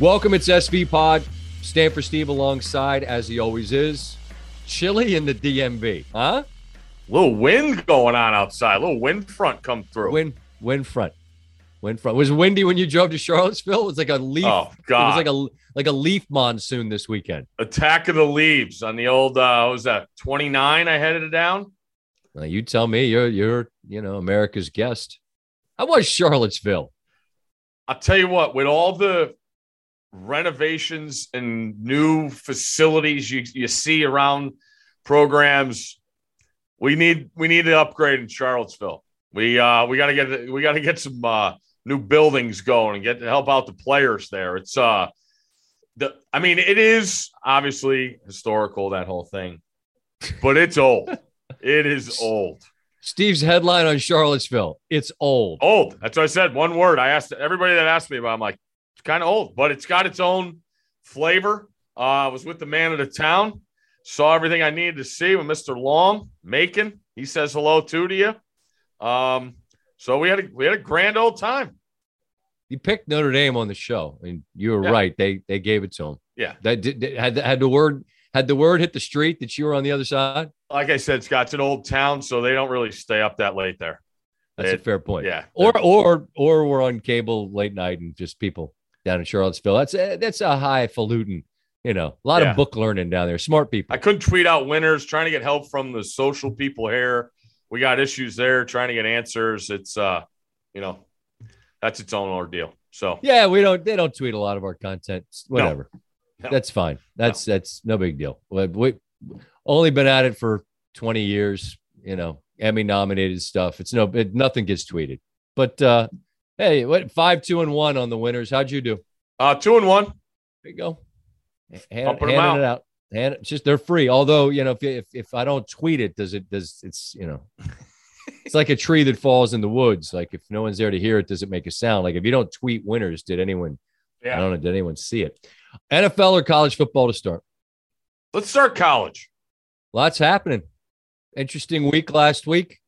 Welcome. It's SV Pod. Stanford Steve alongside, as he always is. Chilly in the DMV, huh? little wind going on outside. Little wind front come through. Wind, wind front, wind front. Was it windy when you drove to Charlottesville? It was like a leaf. Oh God! It was like a like a leaf monsoon this weekend. Attack of the leaves on the old. Uh, what was that? Twenty nine. I headed it down. Now you tell me. You're you're you know America's guest. How was Charlottesville? I'll tell you what. With all the renovations and new facilities you, you see around programs we need we need to upgrade in charlottesville we uh we got to get we got to get some uh new buildings going and get to help out the players there it's uh the i mean it is obviously historical that whole thing but it's old it is old Steve's headline on Charlottesville. It's old. Old. That's what I said. One word. I asked everybody that asked me about. I'm like, kind of old, but it's got its own flavor. Uh, I was with the man of the town, saw everything I needed to see with Mr. Long Macon. He says hello too to you. Um, so we had a we had a grand old time. You picked Notre Dame on the show, and you were yeah. right. They they gave it to him. Yeah, that did, had had the word had the word hit the street that you were on the other side. Like I said, Scott's an old town, so they don't really stay up that late there. That's it, a fair point. Yeah. Or or or we're on cable late night and just people down in Charlottesville. That's a, that's a highfalutin, you know, a lot yeah. of book learning down there. Smart people. I couldn't tweet out winners, trying to get help from the social people here. We got issues there, trying to get answers. It's uh, you know, that's its own ordeal. So yeah, we don't they don't tweet a lot of our content. Whatever. No. No. That's fine. That's no. that's no big deal. We, we only been at it for 20 years, you know, Emmy nominated stuff. It's no it, nothing gets tweeted. But uh Hey, what five, two, and one on the winners? How'd you do? Uh, two and one. There you go. Hand, handing out. it out. And just they're free. Although you know, if, if if I don't tweet it, does it does it's you know, it's like a tree that falls in the woods. Like if no one's there to hear it, does it make a sound? Like if you don't tweet winners, did anyone? Yeah. I don't know. Did anyone see it? NFL or college football to start? Let's start college. Lots happening. Interesting week last week.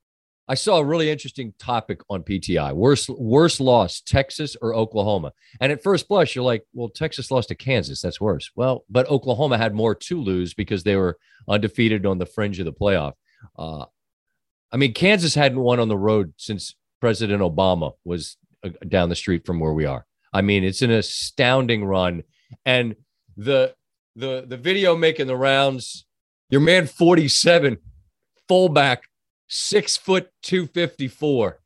I saw a really interesting topic on PTI. Worst worst loss, Texas or Oklahoma? And at first blush, you're like, well, Texas lost to Kansas. That's worse. Well, but Oklahoma had more to lose because they were undefeated on the fringe of the playoff. Uh, I mean, Kansas hadn't won on the road since President Obama was uh, down the street from where we are. I mean, it's an astounding run, and the the the video making the rounds. Your man, forty seven, fullback six foot 254.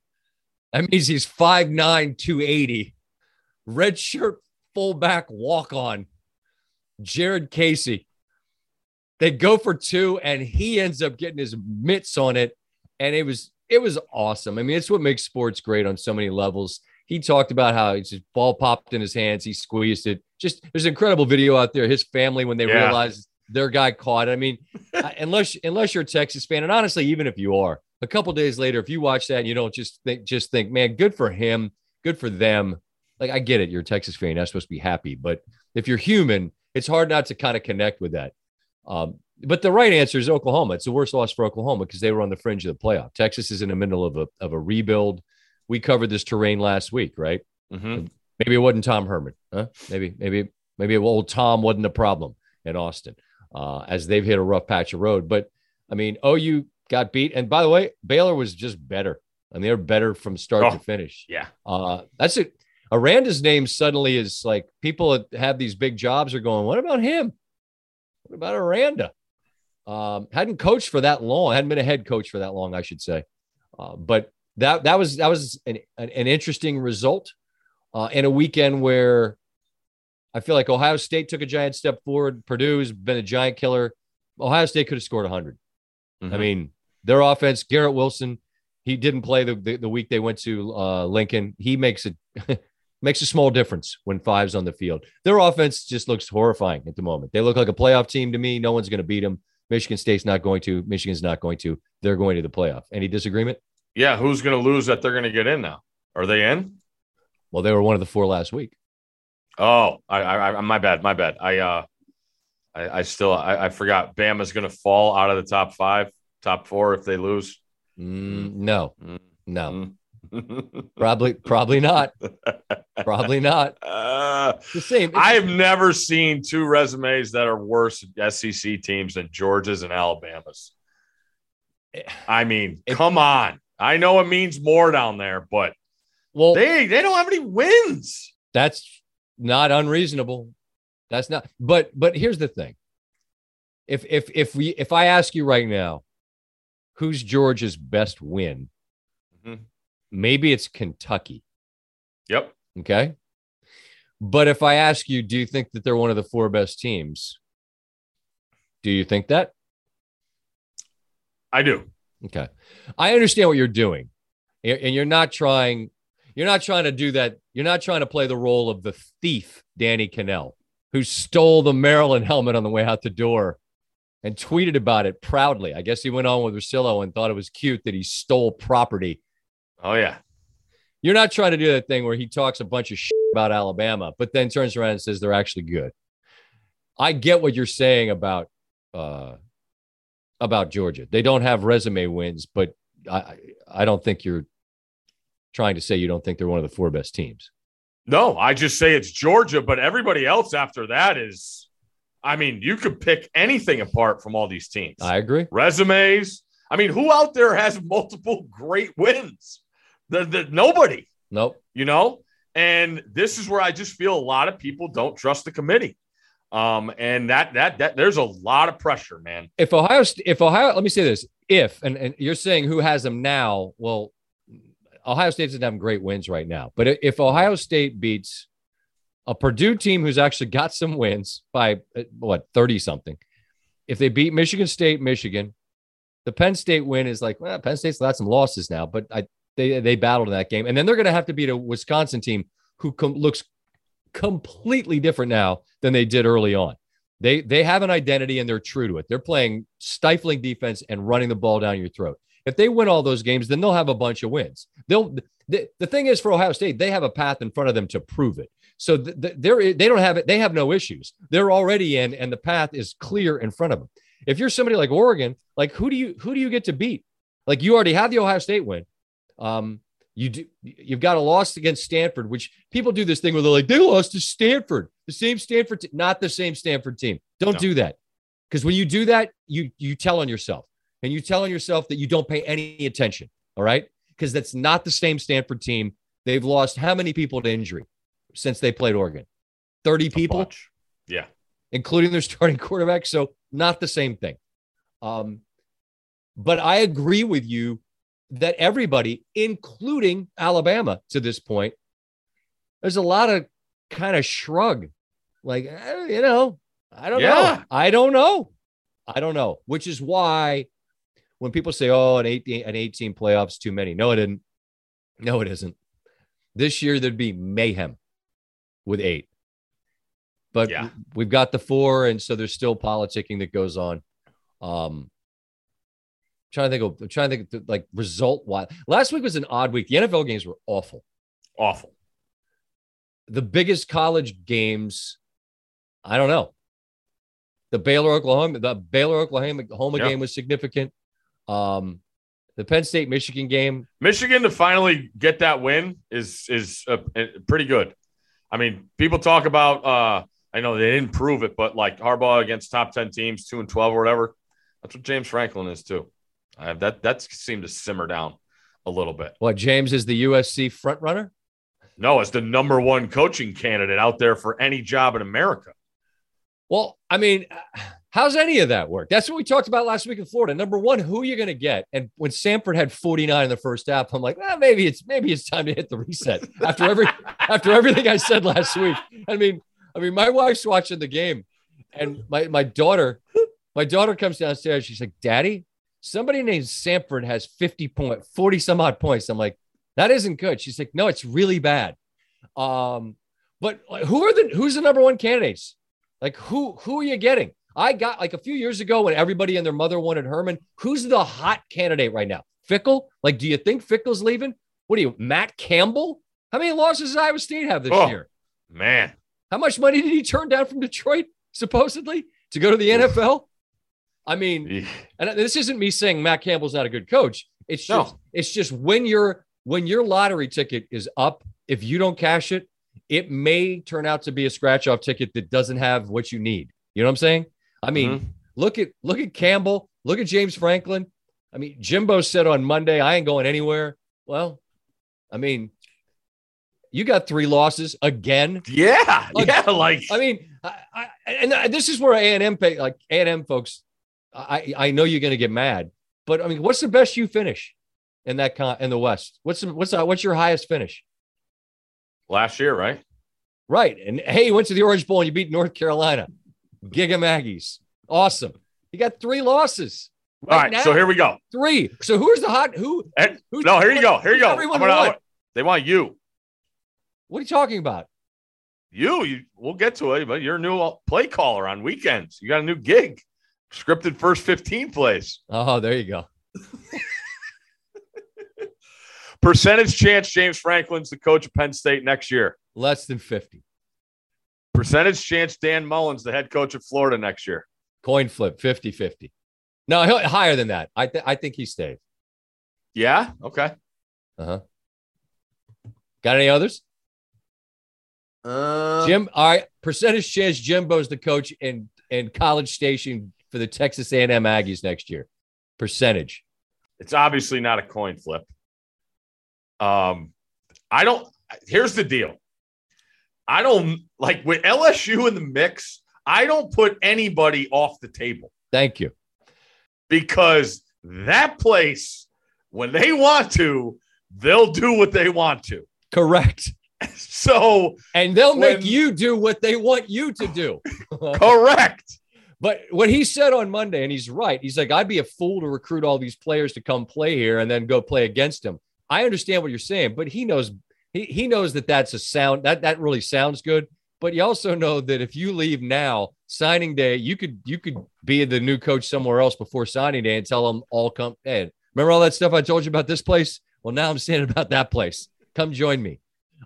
That means he's 5'9, 280. Red shirt fullback walk on. Jared Casey. They go for two, and he ends up getting his mitts on it. And it was it was awesome. I mean, it's what makes sports great on so many levels. He talked about how his ball popped in his hands, he squeezed it. Just there's an incredible video out there. His family when they yeah. realized their guy caught. I mean, unless unless you're a Texas fan, and honestly, even if you are, a couple days later, if you watch that and you don't just think, just think, man, good for him, good for them. Like I get it, you're a Texas fan, you're not supposed to be happy, but if you're human, it's hard not to kind of connect with that. Um, but the right answer is Oklahoma. It's the worst loss for Oklahoma because they were on the fringe of the playoff. Texas is in the middle of a of a rebuild. We covered this terrain last week, right? Mm-hmm. Maybe it wasn't Tom Herman. Huh? Maybe, maybe, maybe old Tom wasn't a problem in Austin uh, as they've hit a rough patch of road. But I mean, OU got beat. And by the way, Baylor was just better. and they're better from start oh, to finish. Yeah. Uh, that's it. Aranda's name suddenly is like people that have these big jobs are going, what about him? What about Aranda? Um, hadn't coached for that long, hadn't been a head coach for that long, I should say. Uh, but that that was that was an, an, an interesting result uh, in a weekend where I feel like Ohio State took a giant step forward. Purdue's been a giant killer. Ohio State could have scored 100. Mm-hmm. I mean, their offense, Garrett Wilson, he didn't play the, the, the week they went to uh, Lincoln. He makes it makes a small difference when five's on the field. Their offense just looks horrifying at the moment. They look like a playoff team to me. No one's going to beat them. Michigan State's not going to. Michigan's not going to. They're going to the playoff. Any disagreement? Yeah. Who's going to lose that they're going to get in now? Are they in? Well, they were one of the four last week. Oh, I, I, my bad, my bad. I, uh, I, I still, I, I forgot. Bama's going to fall out of the top five top four if they lose? Mm, no, mm. no, mm. probably, probably not. Probably not. Uh, The same. I have never seen two resumes that are worse SEC teams than Georgia's and Alabama's. I mean, If- come on. I know it means more down there, but well, they they don't have any wins. that's not unreasonable. That's not. But but here's the thing. If if if we if I ask you right now, who's Georgia's best win? Mhm. Maybe it's Kentucky. Yep. Okay. But if I ask you, do you think that they're one of the four best teams? Do you think that? I do. Okay. I understand what you're doing. And you're not trying, you're not trying to do that. You're not trying to play the role of the thief, Danny Kanell, who stole the Maryland helmet on the way out the door and tweeted about it proudly. I guess he went on with Rosillo and thought it was cute that he stole property. Oh yeah. You're not trying to do that thing where he talks a bunch of shit about Alabama, but then turns around and says they're actually good. I get what you're saying about uh, about Georgia. They don't have resume wins, but I I don't think you're trying to say you don't think they're one of the four best teams. No, I just say it's Georgia, but everybody else after that is, I mean, you could pick anything apart from all these teams. I agree. Resumes. I mean, who out there has multiple great wins? The, the nobody, Nope. you know. And this is where I just feel a lot of people don't trust the committee. Um, and that that that there's a lot of pressure, man. If Ohio, if Ohio, let me say this: if and, and you're saying who has them now, well, Ohio State doesn't have great wins right now. But if Ohio State beats a Purdue team who's actually got some wins by uh, what thirty something, if they beat Michigan State, Michigan, the Penn State win is like, well, Penn State's got some losses now, but I they they battled in that game, and then they're going to have to beat a Wisconsin team who com- looks completely different now than they did early on. They they have an identity and they're true to it. They're playing stifling defense and running the ball down your throat. If they win all those games, then they'll have a bunch of wins. They'll the, the thing is for Ohio State, they have a path in front of them to prove it. So th- th- they're they don't have it. They have no issues. They're already in, and the path is clear in front of them. If you're somebody like Oregon, like who do you who do you get to beat? Like you already have the Ohio State win. Um, you do you've got a loss against Stanford, which people do this thing where they're like, they lost to Stanford, the same Stanford, te- not the same Stanford team. Don't No. do that. Because when you do that, you you tell on yourself. And you tell on yourself that you don't pay any attention. All right. Because that's not the same Stanford team. They've lost how many people to injury since they played Oregon? 30 people. Yeah. including their starting quarterback. So not the same thing. Um, but I agree with you that everybody, including Alabama to this point, there's a lot of kind of shrug, like eh, you know, I don't know, I don't know, I don't know. Which is why when people say, "Oh, an 18, an 18 playoffs too many," no, it didn't. No, it isn't. This year there'd be mayhem with eight but Yeah. we've got the four, and so there's still politicking that goes on. Um, trying to think of, I'm trying to think of, like result wise. Last week was an odd week. The NFL games were awful. Awful. The biggest college games, I don't know. The Baylor Oklahoma, the Baylor Oklahoma Oklahoma Yeah. game was significant. Um, the Penn State Michigan game, Michigan to finally get that win is is uh, uh, pretty good. I mean, people talk about. uh I know they didn't prove it, but like Harbaugh against top ten teams, two and twelve or whatever. That's what James Franklin is too. I have that. That seemed to simmer down a little bit. what James is the USC front runner. No, it's the number one coaching candidate out there for any job in America. Well, I mean, how's any of that work? That's what we talked about last week in Florida. Number one, who are you going to get? And when Sanford had 49 in the first half, I'm like, well, maybe it's maybe it's time to hit the reset after every after everything I said last week. I mean, I mean, my wife's watching the game, and my my daughter, my daughter comes downstairs. She's like, Daddy, somebody named Sanford has 50 point, 40 some odd points. I'm like, that isn't good. She's like, no, it's really bad. Um, but who are the who's the number one candidates? Like who who are you getting? I got like a few years ago when everybody and their mother wanted Herman. Who's the hot candidate right now? Fickell? Like, do you think Fickell's leaving? What are you, Matt Campbell? How many losses does Iowa State have this Oh. year? Man, How much money did he turn down from Detroit, supposedly, to go to the NFL? I mean, and this isn't me saying Matt Campbell's not a good coach. It's No. just it's just when your when your lottery ticket is up, if you don't cash it, it may turn out to be a scratch off ticket that doesn't have what you need. You know what I'm saying? I mean, Mhm. look at look at Campbell, look at James Franklin. I mean, Jimbo said on Monday, I ain't going anywhere. Well, I mean, you got three losses again. Yeah, yeah. Like I mean, I, I, and this is where A and M pay like A and M folks. I I know you're going to get mad, but I mean, what's the best you finish in that con in the West? What's the, what's the, what's your highest finish? last year, right? Right, and hey, you went to the Orange Bowl and you beat North Carolina, Gig 'em Aggies, awesome. You got three losses. All right. now. So here we go. three. So who's the hot? Who? And- who No, here you go. Here you go. Everyone gonna- want? they want you. What are you talking about? You, you. We'll get to it, but you're a new play caller on weekends. You got a new gig, scripted first 15 plays. Oh, there you go. Percentage chance James Franklin's the coach of Penn State next year. Less than 50. Percentage chance Dan Mullen's the head coach of Florida next year. Coin flip, 50 50. No, he'll, higher than that. I, th- I think he stays. Yeah. Okay. Uh huh. Got any others? Uh, Jim, all right. Percentage chance Jimbo's the coach in, in College Station for the Texas A&M Aggies next year. Percentage. it's obviously not a coin flip. Um, I don't. Here's the deal. I don't like with LSU in the mix. I don't put anybody off the table Thank you. because that place, when they want to, they'll do what they want to. Correct. So And they'll make you do what they want you to do. correct. But what he said on Monday, and he's right, he's like, I'd be a fool to recruit all these players to come play here and then go play against him. I understand what you're saying, but he knows he, he knows that that's a sound that that really sounds good. But you also know that if you leave now, signing day, you could you could be the new coach somewhere else before signing day and tell them all come. Hey, remember all that stuff I told you about this place? Well, now I'm saying about that place. Come join me.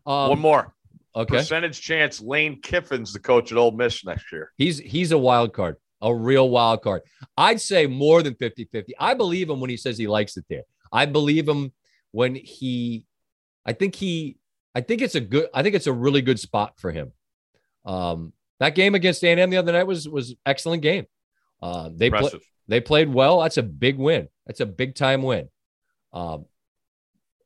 Um, One more okay. percentage chance Lane Kiffin's the coach at Ole Miss next year. He's he's a wild card, a real wild card. I'd say more than 50-50. I believe him when he says he likes it there. I believe him when he I think he I think it's a good I think it's a really good spot for him. Um that game against A&M the other night was was excellent game. Uh, they play, they played well. That's a big win. That's a big time win. Um,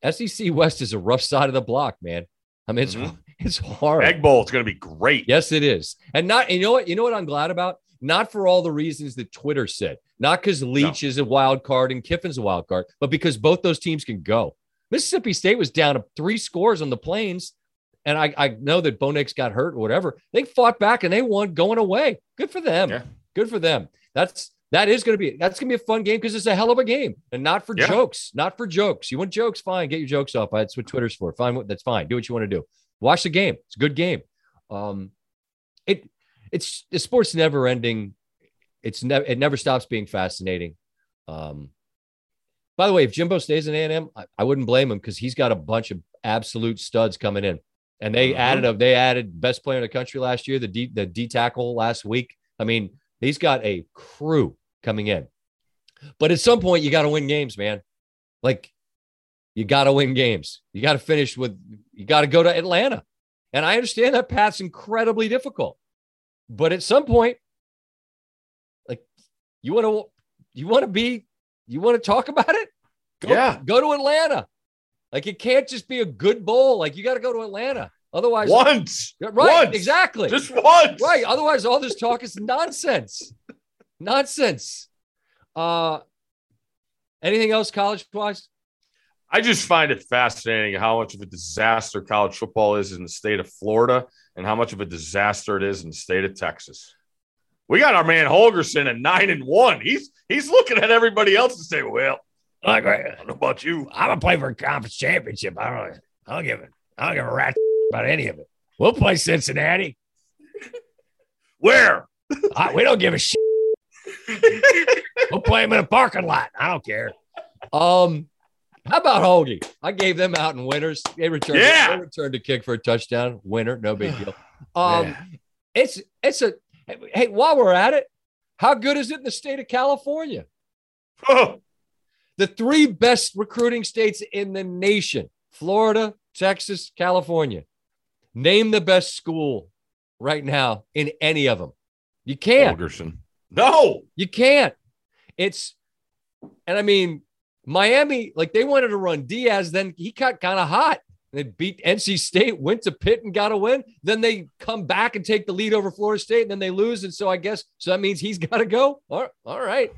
SEC West is a rough side of the block, man. I mean, it's Mhm. it's hard. Egg Bowl. It's going to be great. Yes, it is. And not, and you know what? You know what I'm glad about? Not for all the reasons that Twitter said, not because Leach is a wild card and Kiffin's a wild card, but because both those teams can go. Mississippi State was down to three scores on the plains. And I, I know that Bo Nix got hurt or whatever. They fought back and they won going away. Good for them. Yeah. Good for them. That's that is going to be that's going to be a fun game because it's a hell of a game and not for Yeah. jokes. Not for jokes. You want jokes? Fine, get your jokes off. That's what Twitter's for. Fine, that's fine. Do what you want to do. Watch the game. It's a good game. Um, it it's the sport's never ending. It's never it never stops being fascinating. Um, by the way, if Jimbo stays in A and M, I, I wouldn't blame him because he's got a bunch of absolute studs coming in, and they Mhm. added a they added best player in the country last year, the D the D tackle last week. I mean, he's got a crew coming in. But at some point, you got to win games, man. Like you got to win games. You got to finish with. You got to go to Atlanta, and I understand that path's incredibly difficult. But at some point, like you want to, you want to be, you want to talk about it. Go, Yeah. go to Atlanta. Like it can't just be a good bowl. Like you got to go to Atlanta. Otherwise, Once. right? once. Exactly. Just once. Right. Otherwise, all this talk is nonsense. nonsense. Uh, anything else college wise? I just find it fascinating how much of a disaster college football is in the state of Florida and how much of a disaster it is in the state of Texas. We got our man Holgorsen at nine and one. He's he's looking at everybody else and say, "Well, Like, I don't know about you." I'm gonna play for a conference championship. I don't. I don't give it. I don't give a rat about any of it. We'll play Cincinnati. Where? I, we don't give a shit. We'll play them in a parking lot. I don't care. Um, how about Hoagie? I gave them out in winners. They returned. Yeah. They returned to kick for a touchdown. Winner, no big deal. Um, Yeah. it's it's a. Hey, while we're at it, how good is it in the state of California? Oh, The three best recruiting states in the nation: Florida, Texas, California. Name the best school right now in any of them. You can't. Holgorsen. No, you can't. It's, and I mean, Miami, like they wanted to run Diaz, then he got kind of hot. They beat NC State, went to Pitt and got a win. Then they come back and take the lead over Florida State, and then they lose. And so I guess so that means he's got to go. All right, all right,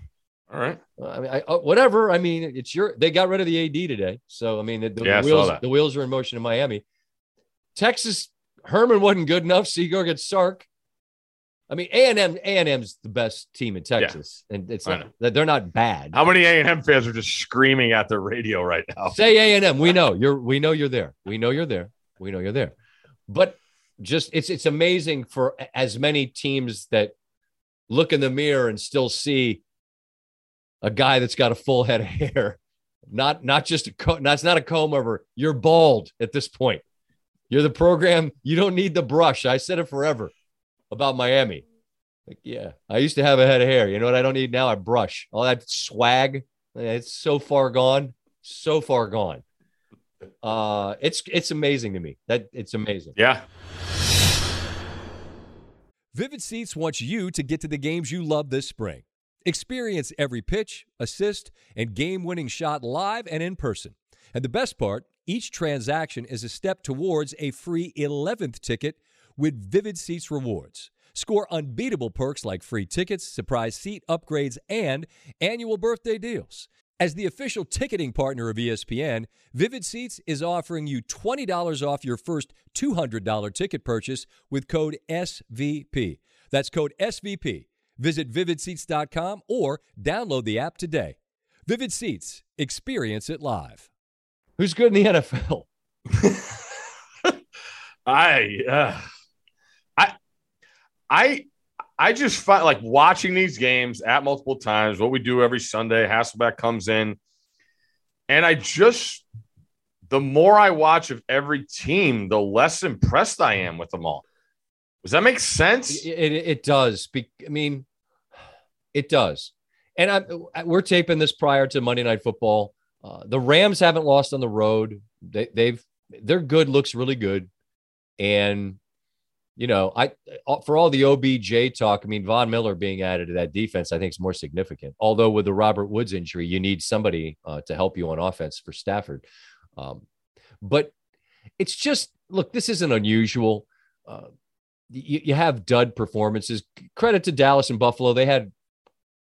all right. I mean, I, uh, whatever. I mean, it's your. They got rid of the AD today, so I mean, the, the Yeah, wheels the wheels are in motion in Miami. Texas Herman wasn't good enough. Seagull gets Sark. I mean, A and M A and M's the best team in Texas, and it's not that they're not bad. How many A and M fans are just screaming at their radio right now? Say A and M. We know you're. We know you're there. We know you're there. We know you're there. But just it's it's amazing for as many teams that look in the mirror and still see a guy that's got a full head of hair, not not just a co- not it's not a comb over. You're bald at this point. You're the program. You don't need the brush. I said it forever about Miami. Like, yeah, I used to have a head of hair. You know what I don't need now? I brush. All that swag. It's so far gone. So far gone. Uh, it's it's amazing to me. That it's amazing. Yeah. Vivid Seats wants you to get to the games you love this spring. Experience every pitch, assist, and game winning shot live and in person. And the best part, each transaction is a step towards a free 11th ticket with Vivid Seats rewards. Score unbeatable perks like free tickets, surprise seat upgrades, and annual birthday deals. As the official ticketing partner of ESPN, Vivid Seats is offering you $20 off your first $200 ticket purchase with code SVP. That's code SVP. Visit vividseats.com or download the app today. Vivid Seats, experience it live. Who's good in the NFL? I, uh, I, I, I just find like watching these games at multiple times. What we do every Sunday, Hasselbeck comes in, and I just, the more I watch of every team, the less impressed I am with them all. Does that make sense? It, it, it does. Be, I mean, it does. And I, we're taping this prior to Monday Night Football. Uh, the Rams haven't lost on the road. They, they've their good looks really good, and you know, I for all the OBJ talk, I mean, Von Miller being added to that defense, I think is more significant. Although with the Robert Woods injury, you need somebody uh, to help you on offense for Stafford. Um, but it's just look, this isn't unusual. Uh, you, you have dud performances. Credit to Dallas and Buffalo. They had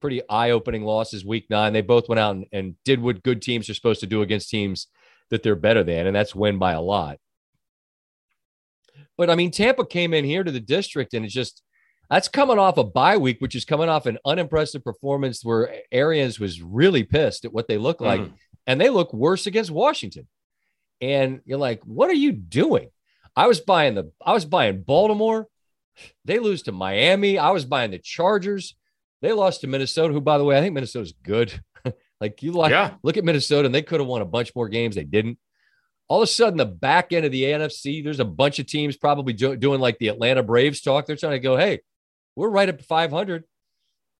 pretty eye-opening losses week nine. They both went out and, and did what good teams are supposed to do against teams that they're better than, and that's win by a lot. But I mean, Tampa came in here to the district, and it's just that's coming off a bye week, which is coming off an unimpressive performance where Arians was really pissed at what they look like, Mhm. and they look worse against Washington. And you're like, what are you doing? I was buying the I was buying Baltimore. They lose to Miami. I was buying the Chargers. They lost to Minnesota, who, by the way, I think Minnesota's good. like you like Yeah. look at Minnesota, and they could have won a bunch more games. They didn't. All of a sudden, the back end of the NFC, there's a bunch of teams probably do- doing like the Atlanta Braves talk. They're trying to go, hey, we're right up to 500.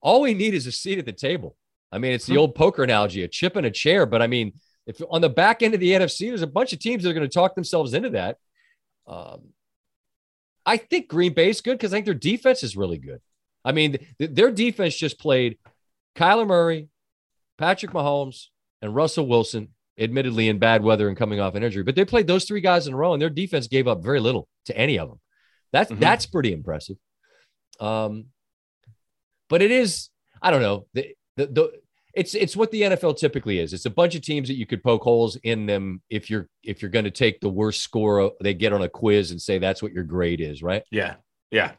All we need is a seat at the table. I mean, it's the old poker analogy, a chip and a chair. But I mean, if on the back end of the NFC, there's a bunch of teams that are going to talk themselves into that. Um, I think Green Bay's good because I think their defense is really good. I mean, th- their defense just played Kyler Murray, Patrick Mahomes, and Russell Wilson, admittedly in bad weather and coming off an injury, but they played those three guys in a row, and their defense gave up very little to any of them. That's Mhm. that's pretty impressive. Um, but it is, I don't know, the, the the it's it's what the NFL typically is. It's a bunch of teams that you could poke holes in them if you're if you're going to take the worst score they get on a quiz and say that's what your grade is, right? Yeah. Yeah.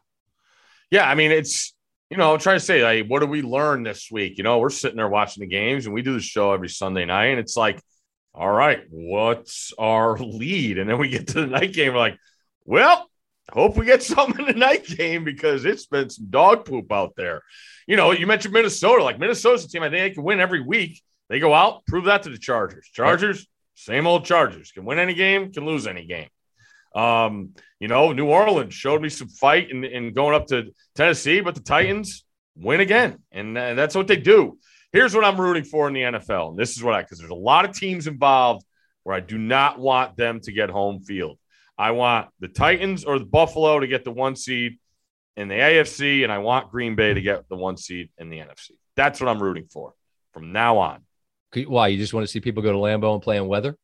Yeah. I mean, it's, you know, I'm trying to say, like, what do we learn this week? You know, we're sitting there watching the games and we do the show every Sunday night. And it's like, all right, what's our lead? And then we get to the night game, we're like, well, hope we get something in the night game because it's been some dog poop out there. You know, you mentioned Minnesota. Like, Minnesota's a team I think they can win every week. They go out, prove that to the Chargers. Chargers, same old Chargers, can win any game, can lose any game. Um, you know, New Orleans showed me some fight in, in going up to Tennessee, but the Titans win again. And, uh, that's what they do. Here's what I'm rooting for in the NFL. And this is what I, because there's a lot of teams involved where I do not want them to get home field. I want the Titans or the Buffalo to get the one seed in the AFC, and I want Green Bay to get the one seed in the NFC. That's what I'm rooting for from now on. Why? You just want to see people go to Lambeau and play in weather?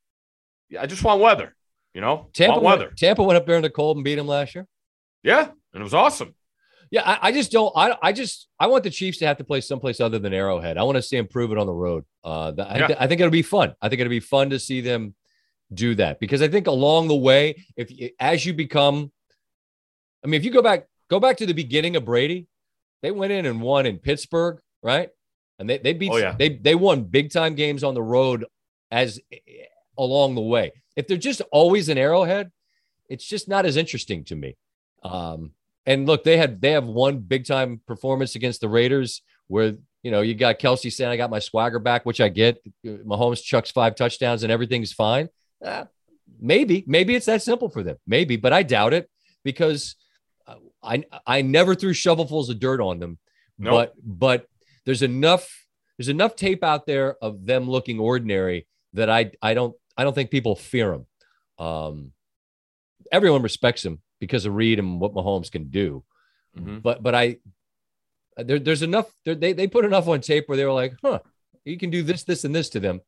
Yeah, I just want weather. You know, Tampa want weather. Went, Tampa went up there in the cold and beat them last year. Yeah, and it was awesome. Yeah, I, I, just don't. I, I just I want the Chiefs to have to play someplace other than Arrowhead. I want to see them prove it on the road. Uh, the, yeah. I, I, think it'll be fun. I think it'll be fun to see them do that because I think along the way, if as you become, I mean, if you go back go back to the beginning of Brady, they went in and won in Pittsburgh, right? And they they beat oh, yeah. they they won big time games on the road as along the way. If they're just always an Arrowhead, it's just not as interesting to me. Um, and look, they had they have one big time performance against the Raiders where you know you got Kelce saying I got my swagger back, which I get. Mahomes chucks five touchdowns and everything's fine. Uh, maybe, maybe it's that simple for them. Maybe, but I doubt it because I I never threw shovelfuls of dirt on them. Nope. But but there's enough there's enough tape out there of them looking ordinary that I I don't I don't think people fear them. Um, everyone respects him because of Reid and what Mahomes can do. Mm-hmm. But but I there, there's enough they they put enough on tape where they were like, huh, you can do this, this, and this to them,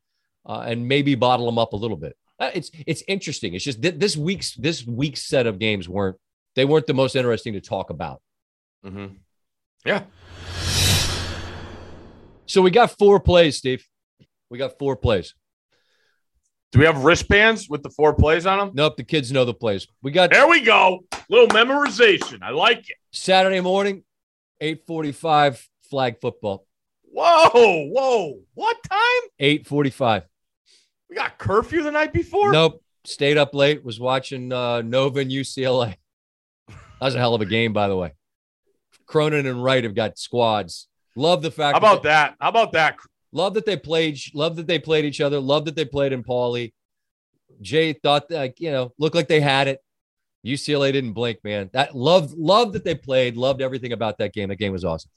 uh, and maybe bottle them up a little bit. Uh, it's it's interesting. It's just th- this week's this week's set of games weren't they weren't the most interesting to talk about. Mm-hmm. Yeah. So we got four plays, Steve. We got four plays. Do we have wristbands with the four plays on them? Nope, the kids know the plays. We got there. We go. Little memorization. I like it. Saturday morning, eight forty-five. Flag football. Whoa, whoa! What time? Eight forty-five. We got curfew the night before. Nope. Stayed up late. Was watching uh, Nova and UCLA. That was a hell of a game, by the way. Cronin and Wright have got squads. Love the fact. How about that? that? How about that? Love that they played. Love that they played each other. Love that they played in Pauley. Jay thought that you know looked like they had it. UCLA didn't blink, man. That love, love that they played. Loved everything about that game. That game was awesome.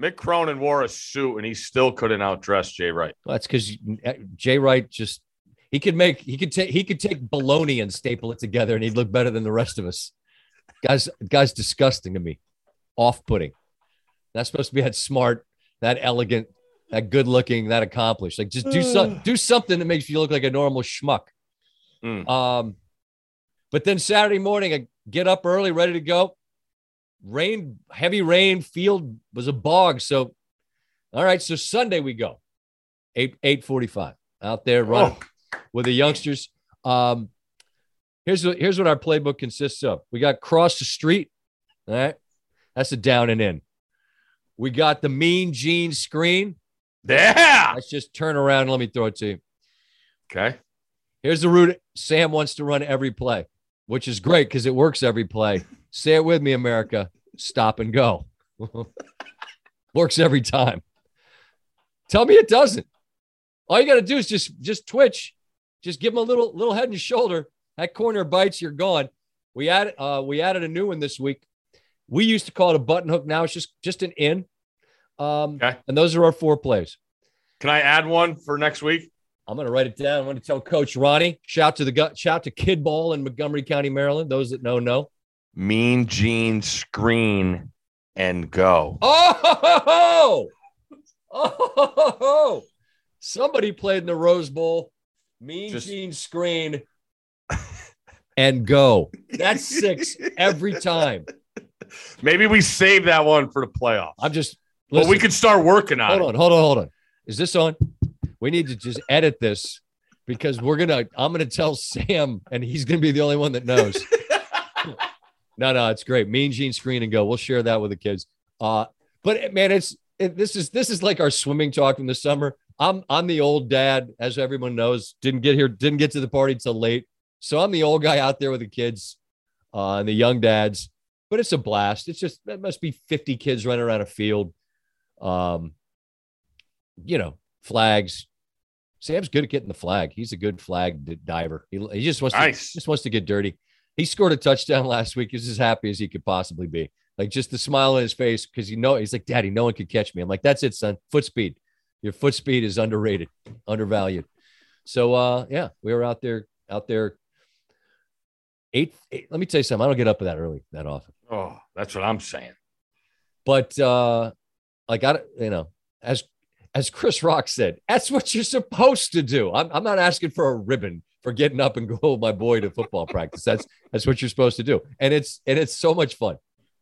Mick Cronin wore a suit and he still couldn't outdress Jay Wright. Well, that's because eh, Jay Wright just he could make he could take he could take baloney and staple it together and he'd look better than the rest of us. Guys, guys, disgusting to me, off putting. That's supposed to be that smart, that elegant, that good looking, that accomplished. Like just do some do something that makes you look like a normal schmuck. Mm. Um, but then Saturday morning, I get up early, ready to go. Rain, heavy rain, field was a bog. So, all right. So Sunday we go, eight eight forty five out there running oh. with the youngsters. Um, here's what here's what our playbook consists of. We got cross the street. All right, that's a down and in. We got the mean gene screen. Yeah. Let's just turn around and let me throw it to you. Okay. Here's the route Sam wants to run every play, which is great because it works every play. Say it with me, America. Stop and go. works every time. Tell me it doesn't. All you got to do is just just twitch. Just give him a little little head and shoulder. That corner bites, you're gone. We added uh, we added a new one this week. We used to call it a button hook. Now it's just just an in. Um, okay. And those are our four plays. Can I add one for next week? I'm going to write it down. I'm going to tell Coach Ronnie. Shout to the gut. Shout to Kid Ball in Montgomery County, Maryland. Those that know know. Mean Gene screen and go. Oh, oh, oh, somebody played in the Rose Bowl. Mean Just... Gene screen and go. That's six every time. Maybe we save that one for the playoffs. I'm just. Listen, but we could start working on. It. Hold it. on, hold on, hold on. Is this on? We need to just edit this because we're gonna. I'm gonna tell Sam, and he's gonna be the only one that knows. no, no, it's great. Mean Gene screen and go. We'll share that with the kids. Uh, but man, it's it, this is this is like our swimming talk from the summer. I'm I'm the old dad, as everyone knows. Didn't get here, didn't get to the party till late. So I'm the old guy out there with the kids uh, and the young dads but it's a blast. It's just it must be 50 kids running around a field. Um, you know, flags. Sam's good at getting the flag. He's a good flag diver. He, he just wants nice. to just wants to get dirty. He scored a touchdown last week. He's as happy as he could possibly be. Like just the smile on his face because you know he's like, Daddy, no one could catch me. I'm like, that's it, son. Foot speed. Your foot speed is underrated, undervalued. So uh, yeah, we were out there, out there Eight, eight. Let me tell you something. I don't get up that early that often. Oh, that's what I'm saying. But uh, like I, you know, as as Chris Rock said, that's what you're supposed to do. I'm, I'm not asking for a ribbon for getting up and go with my boy to football practice. That's that's what you're supposed to do, and it's and it's so much fun.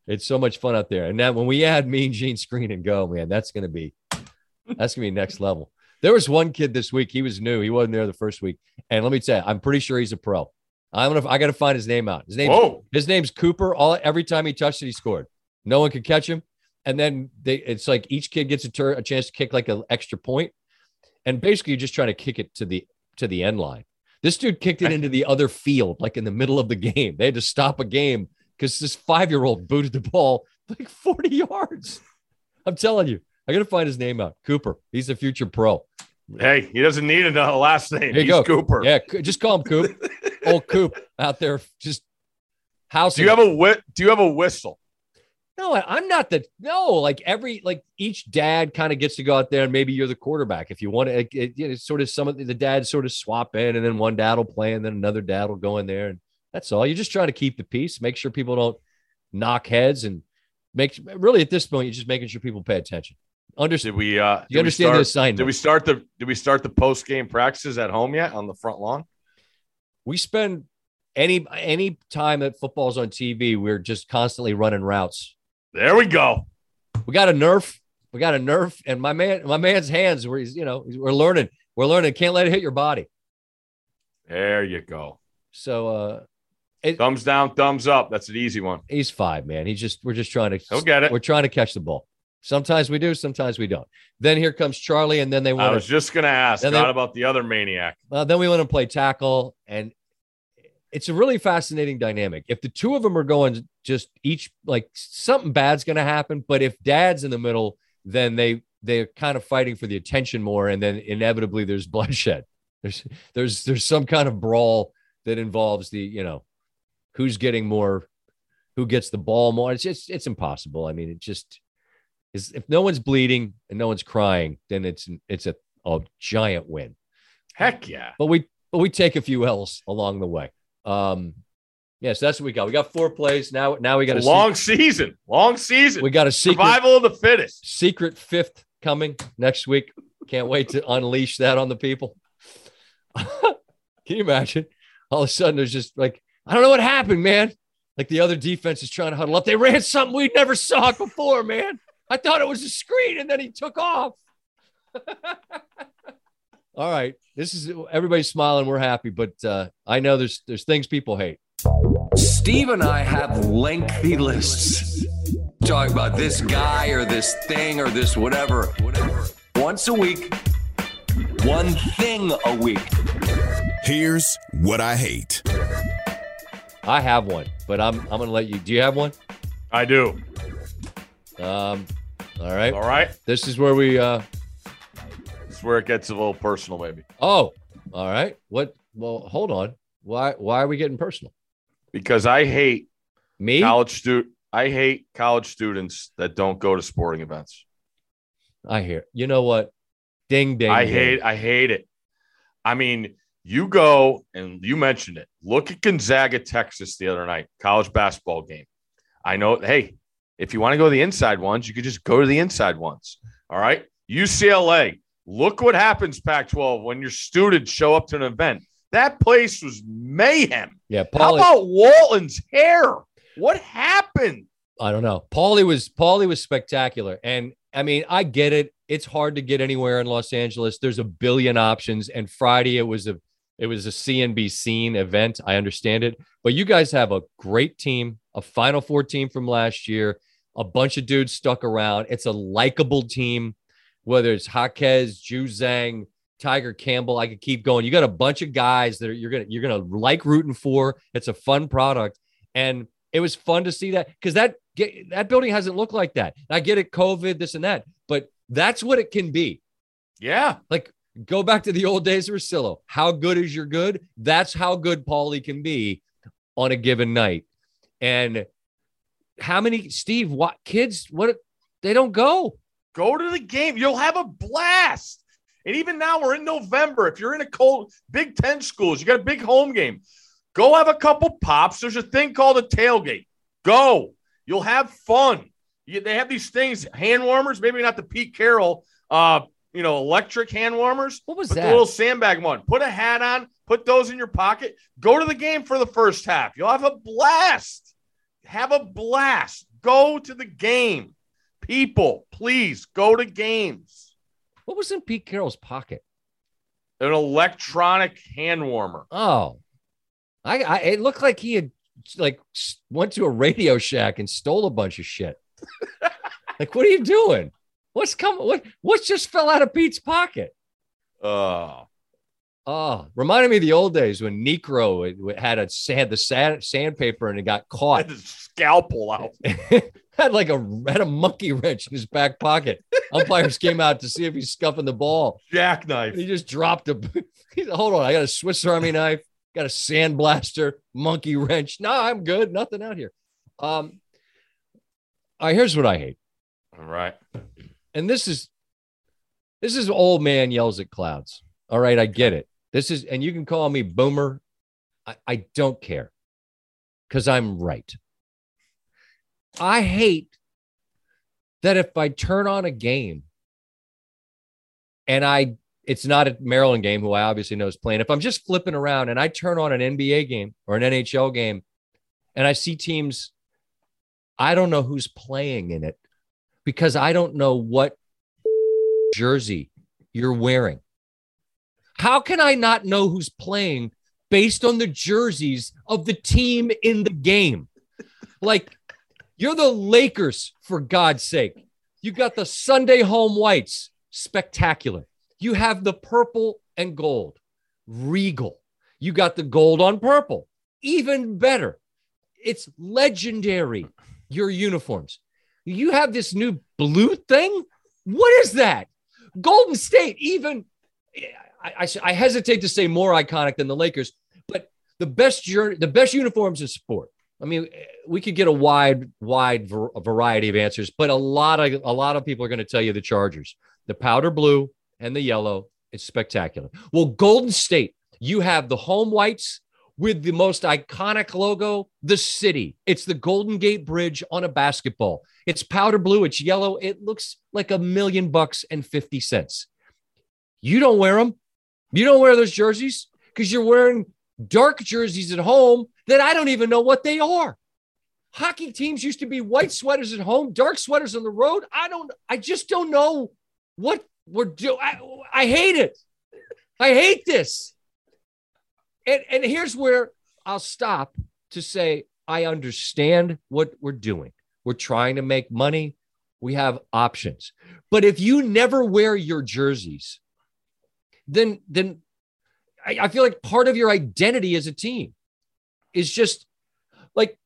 It's so much fun out there. And now when we add Mean Gene Screen and Go, man, that's gonna be that's gonna be next level. There was one kid this week. He was new. He wasn't there the first week, and let me tell you, I'm pretty sure he's a pro. I'm gonna. I got to find his name out. His name. His name's Cooper. All every time he touched it, he scored. No one could catch him. And then they, it's like each kid gets a, turn a chance to kick like an extra point, and basically you're just trying to kick it to the to the end line. This dude kicked it into the other field, like in the middle of the game. They had to stop a game because this five year old booted the ball like 40 yards. I'm telling you, I got to find his name out. Cooper. He's a future pro. Hey, he doesn't need a last name. He's go. Cooper. Yeah, just call him Coop. Old Coop out there, just house. Do you have a whi- Do you have a whistle? No, I'm not the no. Like every like each dad kind of gets to go out there, and maybe you're the quarterback if you want to. It, it, you know, sort of some of the, the dads sort of swap in, and then one dad will play, and then another dad will go in there, and that's all. You're just trying to keep the peace, make sure people don't knock heads, and make really at this point you're just making sure people pay attention. Understand? Did we? Uh, You understand we the start, assignment? Did we start the Did we start the post game practices at home yet on the front lawn? we spend any any time that football's on TV, we're just constantly running routes. There we go. We got a nerf. We got a nerf, and my man, my man's hands. Where he's, you know, we're learning. We're learning. Can't let it hit your body. There you go. So uh it, Thumbs down, thumbs up. That's an easy one. he's five, man. He's just we're just trying to He'll get it. we're trying to catch the ball. Sometimes we do, sometimes we don't. Then here comes Charlie, and then they want. I was to just gonna ask. Not they- about the other maniac. uh, then we want to play tackle, and it's a really fascinating dynamic. If the two of them are going just each like something bad's going to happen, but if Dad's in the middle, then they they're kind of fighting for the attention more, and then inevitably there's bloodshed. There's there's there's some kind of brawl that involves the you know who's getting more, who gets the ball more. It's just it's impossible. I mean, it just is. If no one's bleeding and no one's crying, then it's it's a, a giant win Heck yeah. but we but we take a few L's along the way. Um, yes, that's what we got. We got four plays now. Now we got a It's a long season. Long season. we got a secret Survival of the fittest. secret fifth coming next week. Can't wait to unleash that on the people. Can you imagine? All of a sudden, there's just like I don't know what happened, man. Like the other defense is trying to huddle up. They ran something we never saw before, man. I thought it was a screen, and then he took off. All right, this is everybody's smiling. We're happy, but uh, I know there's there's things people hate. Steve and I have lengthy lists. Talk about this guy or this thing or this whatever. Whatever. Once a week, one thing a week. Here's what I hate. I have one, but I'm I'm gonna let you. Do you have one? I do. Um, all right. All right. This is where we. Uh, This is where it gets a little personal, maybe. oh, all right. What? Well, hold on. Why? Why are we getting personal? Because I hate Me? college student. I hate college students that don't go to sporting events. I hear. You know what? Ding ding. I ding. hate. I hate it. I mean, you go and you mentioned it. Look at Gonzaga, Texas, the other night, college basketball game. I know. Hey, if you want to go to the inside ones, you could just go to the inside ones. All right. UCLA. Look what happens, Pac-12, when your students show up to an event. That place was mayhem. Yeah, How about Walton's hair? What happened? I don't know. Pauley was Pauley was spectacular, and I mean, I get it. It's hard to get anywhere in Los Angeles. There's a billion options, and Friday it was a it was a CNBC scene event. I understand it, but you guys have a great team, a Final Four team from last year, a bunch of dudes stuck around. It's a likable team, whether it's Jaquez, Juzang, Tiger Campbell. I could keep going. You got a bunch of guys that are, you're gonna you're gonna like rooting for. It's a fun product, and it was fun to see that because that get, that building hasn't looked like that. I get it, COVID, this and that, but that's what it can be. Yeah. Like go back to the old days of Rosillo. How good is your good? That's how good Pauley can be on a given night. And how many Steve what kids what they don't go. Go to the game. You'll have a blast. And even now we're in November. If you're in a cold Big Ten schools, you got a big home game. Go have a couple pops. There's a thing called a tailgate. Go. You'll have fun. You, they have these things, hand warmers, maybe not the Pete Carroll, uh, you know, electric hand warmers. What was that? the little sandbag one. Put a hat on. Put those in your pocket. Go to the game for the first half. You'll have a blast. Have a blast. Go to the game. People, please go to games. What was in Pete Carroll's pocket? An electronic hand warmer. Oh, I, I it looked like he had like went to a Radio Shack and stole a bunch of shit. like, what are you doing? What's coming? What what just fell out of Pete's pocket? Oh, Oh, reminded me of the old days when Niekro had a had the sand, sandpaper and it got caught. scalpel out. had like a had a monkey wrench in his back pocket. Umpires came out to see if he's scuffing the ball. Jackknife. He just dropped a. Hold on, I got a Swiss Army knife, got a sandblaster, monkey wrench. No, I'm good. Nothing out here. Um, all right, here's what I hate, All right. and this is this is old man yells at clouds. All right, I get it. This is, and you can call me boomer. I, I don't care because I'm right. I hate that if I turn on a game and I it's not a Maryland game who I obviously know is playing. If I'm just flipping around and I turn on an NBA game or an NHL game and I see teams, I don't know who's playing in it because I don't know what jersey you're wearing. How can I not know who's playing based on the jerseys of the team in the game? Like, you're the Lakers, for God's sake. You got the Sunday home whites, spectacular. You have the purple and gold, regal. You got the gold on purple, even better. It's legendary, your uniforms. You have this new blue thing. What is that? Golden State, even I, I, I hesitate to say more iconic than the Lakers, but the best the best uniforms in sport. I mean, we could get a wide, wide variety of answers, but a lot of a lot of people are going to tell you the Chargers, the powder blue and the yellow. It's spectacular. Well, Golden State, you have the home whites with the most iconic logo, the city. It's the Golden Gate Bridge on a basketball. It's powder blue. It's yellow. It looks like a million bucks and fifty cents. You don't wear them. You don't wear those jerseys because you're wearing dark jerseys at home that I don't even know what they are. Hockey teams used to be white sweaters at home, dark sweaters on the road. I don't, I just don't know what we're doing. I, hate it. I hate this. And, and here's where I'll stop to say, I understand what we're doing. We're trying to make money. We have options. But if you never wear your jerseys, then then I, I feel like part of your identity as a team is just like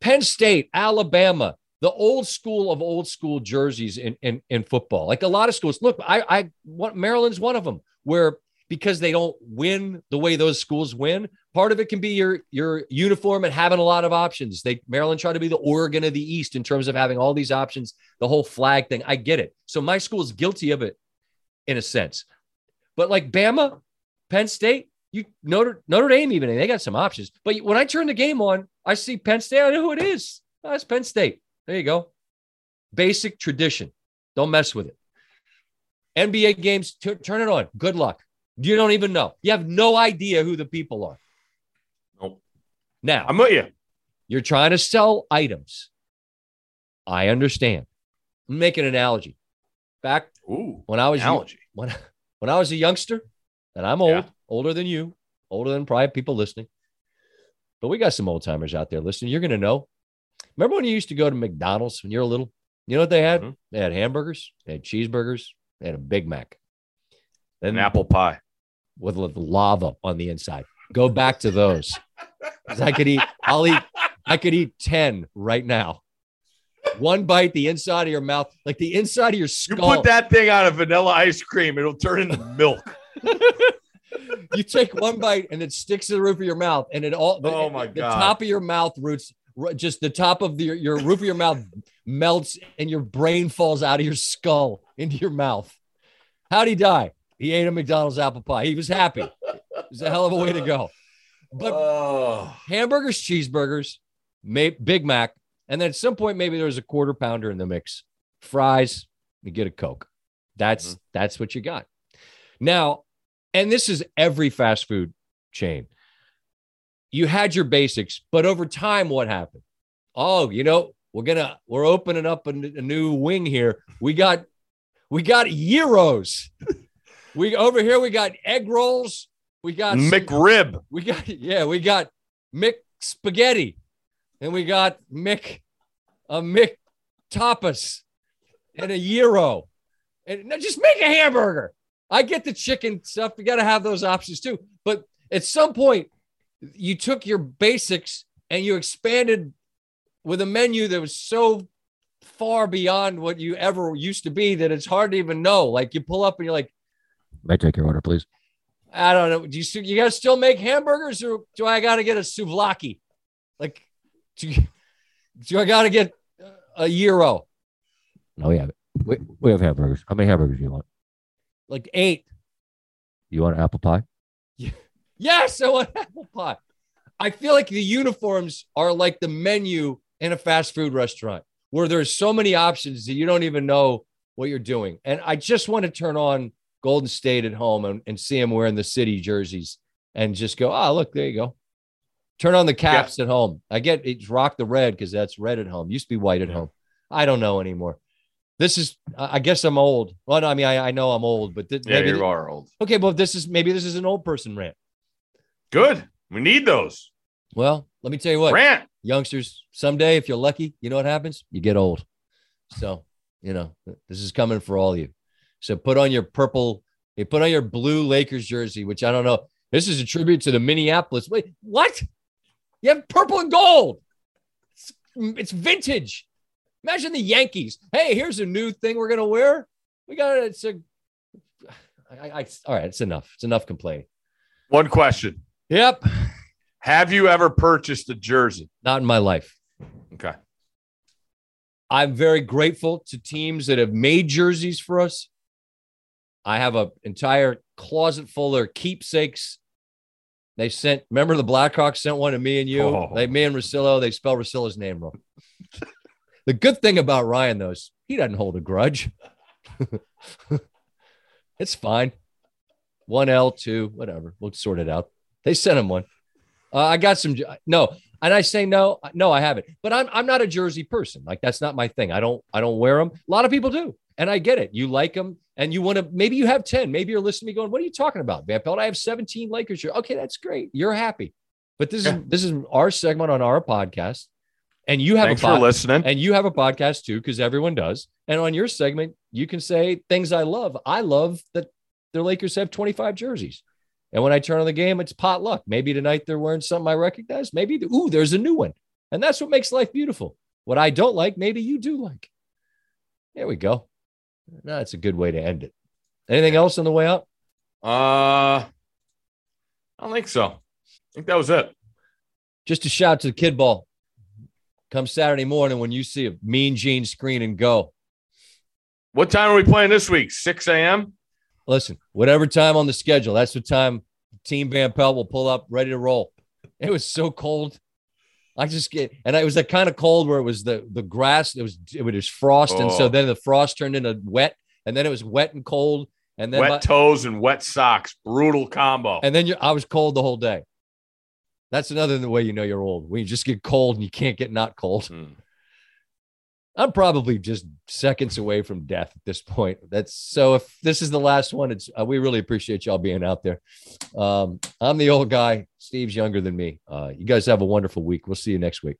Penn State, Alabama, the old school of old school jerseys in, in, in football. Like a lot of schools. Look, I, I want Maryland's one of them where because they don't win the way those schools win, part of it can be your your uniform and having a lot of options. They Maryland tried to be the Oregon of the East in terms of having all these options, the whole flag thing. I get it. So my school is guilty of it in a sense. But like Bama, Penn State, you Notre Notre Dame, even they got some options. But when I turn the game on, I see Penn State. I know who it is. Oh, that's Penn State. There you go. Basic tradition. Don't mess with it. NBA games, t- turn it on. Good luck. You don't even know. You have no idea who the people are. Nope. Now, I'm with you. you're trying to sell items. I understand. Make an analogy. Back Ooh, when I was analogy. when when I was a youngster, and I'm old, Yeah. older than you, older than probably people listening. But we got some old timers out there listening. You're gonna know. Remember when you used to go to McDonald's when you were little? You know what they had? Mhm. They had hamburgers, they had cheeseburgers, they had a Big Mac. Then An apple pie. with lava on the inside. Go back to those. I could eat, I'll eat, I could eat 10 right now. One bite, the inside of your mouth, like the inside of your skull. You put that thing on a vanilla ice cream, it'll turn into milk. you take one bite and it sticks to the roof of your mouth, and it all. Oh, my the God. top of your mouth roots, just the top of the, your roof of your mouth melts, and your brain falls out of your skull into your mouth. How'd he die? He ate a McDonald's apple pie. He was happy. It was a hell of a way to go. But oh, hamburgers, cheeseburgers, may, Big Mac, and then at some point maybe there was a quarter pounder in the mix. Fries, you get a Coke. That's mm-hmm. that's what you got. Now, and this is every fast food chain. You had your basics, but over time, what happened? Oh, you know, we're gonna we're opening up a, new wing here. We got we got gyros. we over here we got egg rolls. We got some- McRib. we got yeah, we got Mick spaghetti, and we got Mick a Mick tapas and a gyro, and just make a hamburger. I get the chicken stuff. You got to have those options too. But at some point, you took your basics and you expanded with a menu that was so far beyond what you ever used to be that it's hard to even know. Like you pull up and you're like, May I take your order, please? I don't know. Do you you guys still make hamburgers, or do I got to get a souvlaki? Like, do, do I got to get a gyro? No, we have it. We, we have hamburgers. How many hamburgers do you want? Like eight? You want apple pie? Yes, I want apple pie. I feel like the uniforms are like the menu in a fast food restaurant, where there's so many options that you don't even know what you're doing. And I just want to turn on Golden State at home and, and see them wearing the city jerseys and just go, oh, look, there you go. Turn on the caps at home. I get it's rock the red because that's red at home. Used to be white at Yeah. home. I don't know anymore. This is, I guess I'm old. Well, I mean, I, I know I'm old, but th- Yeah, maybe you th- are old. okay, well, this is maybe this is an old person rant. Good. We need those. Well, let me tell you what, Rant. youngsters, someday, if you're lucky, you know what happens? You get old. So, you know, this is coming for all of you. So put on your purple, you put on your blue Lakers jersey, which I don't know. This is a tribute to the Minneapolis. Wait, what? You have purple and gold. It's, it's vintage. Imagine the Yankees. Hey, here's a new thing we're gonna wear. We got it. It's a. I, I, all right, it's enough. It's enough complaining. One question. Yep, Have you ever purchased a jersey? not in my life. Okay. I'm very grateful to teams that have made jerseys for us. I have an entire closet full of keepsakes. They sent, remember the Blackhawks sent one to me and you? Oh. They, me and Rosillo, they spell Rosilla's name wrong. The good thing about Ryan, though, is he doesn't hold a grudge. it's fine. One L, two, whatever. We'll sort it out. They sent him one. Uh, I got some. No, and I say no, no, I haven't. But I'm I'm not a jersey person. Like that's not my thing. I don't I don't wear them. A lot of people do, and I get it. You like them, and you want to. Maybe you have ten. Maybe you're listening to me going, "What are you talking about, Van Pelt? I have 17 Lakers jerseys." Okay, that's great. You're happy, but this Yeah. is this is our segment on our podcast, and you have Thanks a for listening. and you have a podcast too, because everyone does. And on your segment, you can say things I love. I love that the Lakers have 25 jerseys. And when I turn on the game, it's potluck. Maybe tonight they're wearing something I recognize. Maybe, ooh, there's a new one. And that's what makes life beautiful. What I don't like, maybe you do like. There we go. No, that's a good way to end it. Anything else on the way out? Uh, I don't think so. I think that was it. Just a shout to the kid ball. Come Saturday morning when you see a mean Gene screen and go. What time are we playing this week? 6 a.m. Listen, whatever time on the schedule, that's the time Team Van Pelt will pull up ready to roll. It was so cold. I just get, and it was that kind of cold where it was the the grass. It was it was frost, and so Oh. then the frost turned into wet, and then it was wet and cold, and then Wet by- toes and wet socks. Brutal combo. and then you, I was cold the whole day. That's another way you know you're old when you just get cold and you can't get not cold. Hmm. I'm probably just seconds away from death at this point. That's so. If this is the last one, it's uh, we really appreciate y'all being out there. Um, I'm the old guy. Steve's younger than me. Uh, you guys have a wonderful week. We'll see you next week.